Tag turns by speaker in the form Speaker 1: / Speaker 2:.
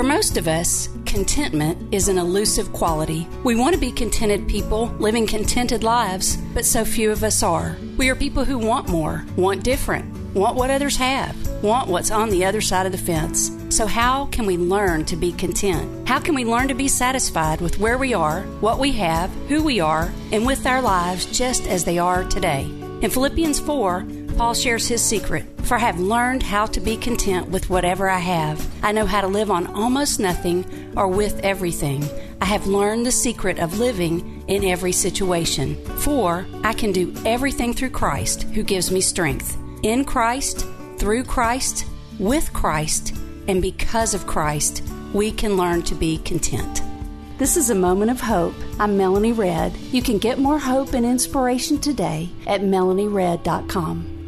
Speaker 1: For most of us, contentment is an elusive quality. We want to be contented people, living contented lives, but so few of us are. We are people who want more, want different, want what others have, want what's on the other side of the fence. So, how can we learn to be content? How can we learn to be satisfied with where we are, what we have, who we are, and with our lives just as they are today? In Philippians 4, Paul shares his secret. For I have learned how to be content with whatever I have. I know how to live on almost nothing or with everything. I have learned the secret of living in every situation. For I can do everything through Christ who gives me strength. In Christ, through Christ, with Christ, and because of Christ, we can learn to be content. This is a moment of hope. I'm Melanie Redd. You can get more hope and inspiration today at melanieredd.com.